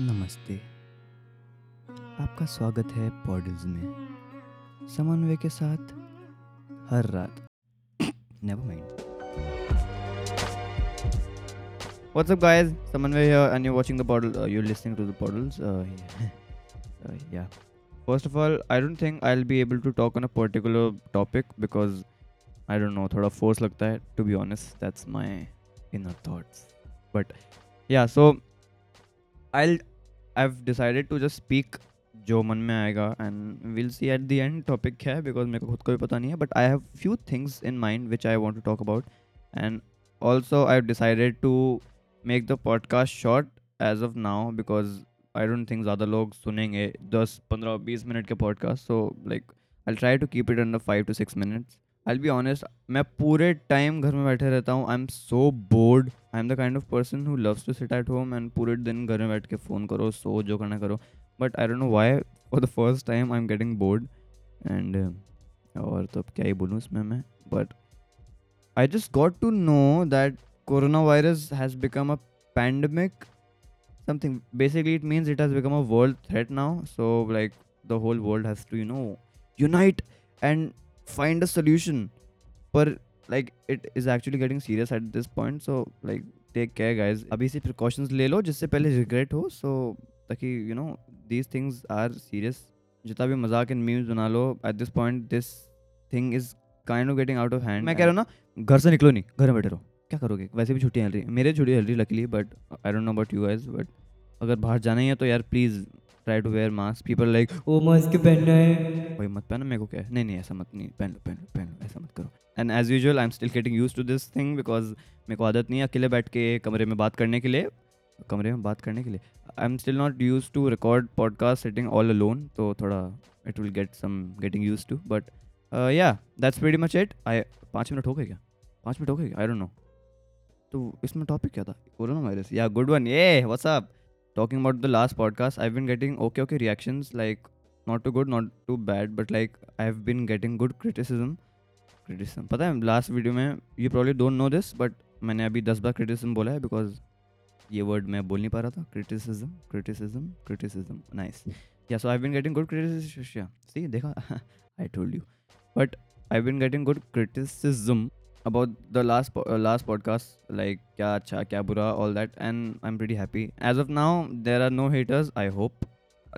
नमस्ते। आपका स्वागत है पॉडल्स में। समन्वय के साथ हर रात। Never mind what's up guys Samanvay here and you watching the Podle you are listening to the Podles yeah first of all I don't think I will be able to talk on a particular topic because I don't know थोड़ा force लगता है to be honest that's my inner thoughts but yeah so I I've decided to just speak जो मन में आएगा and will see at the end topic है because मेरे को खुद को भी पता नहीं है but I have few things in mind which I want to talk about and also I have decided to make the podcast short as of now because I don't think ज़्यादा लोग सुनेंगे दस, पंद्रह, बीस मिनट के podcast so like I try to keep it under five to six minutes I'll be honest, मैं पूरे time घर में बैठे रहता हूँ। I am so bored I am the kind of person who loves to sit at home and पूरे दिन घर में बैठ के फ़ोन करो, सो, जो करना करो। But I don't know why for the first time I am getting bored and और तो अब क्या ही बोलूँ इसमें मैं? But I just got to know that corona virus has become a pandemic something. Basically, it means it has become a world threat now. So, like, the whole world has to, you know, unite. And find a solution पर like it is actually getting serious at this point so like take care guys अभी से precautions ले लो जिससे पहले regret हो so ताकि you know these things are serious जितना भी मज़ाक इन मीम्स बना लो at this point this thing is kind of getting out of hand मैं कह रहा हूँ ना घर से निकलो नहीं घर में बैठे रहो। क्या करोगे? वैसे भी छुट्टी हल रही है मेरे छुट्टी हल रही है luckily but I don't know about you guys but अगर बाहर जाना ही है तो यार please try to wear mask people like oh mask पहनना है. भाई, मत पहना, मेरे को क्या? नहीं नहीं, ऐसा मत, नहीं, पहन लो पहन लो पहन लो ऐसा मत करो। And as usual I am still getting used to this thing because मेरे को आदत नहीं है अकेले बैठ के कमरे में बात करने के लिए। कमरे में बात करने के लिए। I am still not used to record podcast sitting all alone तो थोड़ा it will get some getting used to but yeah that's very much it I पाँच मिनट हो गए क्या? पाँच मिनट हो गए आई डोंट नो तो इसमें टॉपिक क्या था? Corona virus. Yeah good one ये what's up talking about the last podcast i've been getting okay okay reactions like not too good not too bad but like i've been getting good criticism criticism पता है last video में you probably don't know this but मैंने अभी दस बार criticism बोला है because ये word मैं बोल नहीं पा रहा था criticism criticism criticism nice yeah so I been getting good criticism see देखा I told you but I been getting good criticism about the last po- uh, last podcast like kya acha kya bura all that and i'm pretty happy as of now there are no haters i hope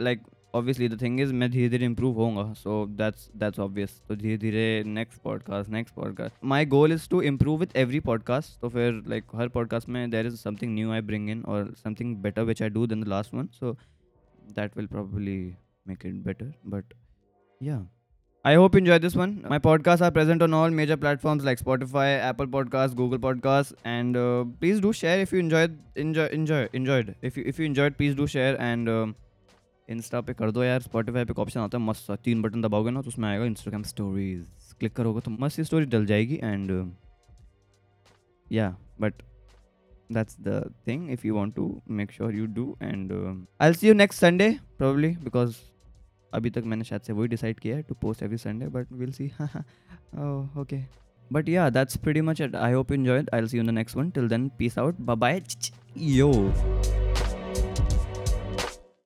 like obviously the thing is मैं धीरे धीरे improve होऊंगा so that's that's obvious तो धीरे धीरे next podcast next podcast my goal is to improve with every podcast तो फिर like हर podcast में there is something new I bring in or something better which I do than the last one so that will probably make it better but yeah I hope you enjoyed this one. My podcasts are present on all major platforms like Spotify, Apple Podcasts, Google Podcasts, and uh, please do share if you enjoyed enjoy enjoy enjoyed. If you if you enjoyed, please do share and uh, Insta पे कर दो यार Spotify पे option आता है मस्त सा तीन बटन दबाओगे ना तो उसमें आएगा इंस्टाग्राम स्टोरीज क्लिक करोगे तो मस्त सी स्टोरी डल जाएगी एंड या but that's the thing if you want to make sure you do and um, i'll see you next sunday probably because अभी तक मैंने शायद से वही डिसाइड किया है to post every Sunday but will see okay but yeah that's pretty much I hope you enjoy I see you the next one till then peace out bye yo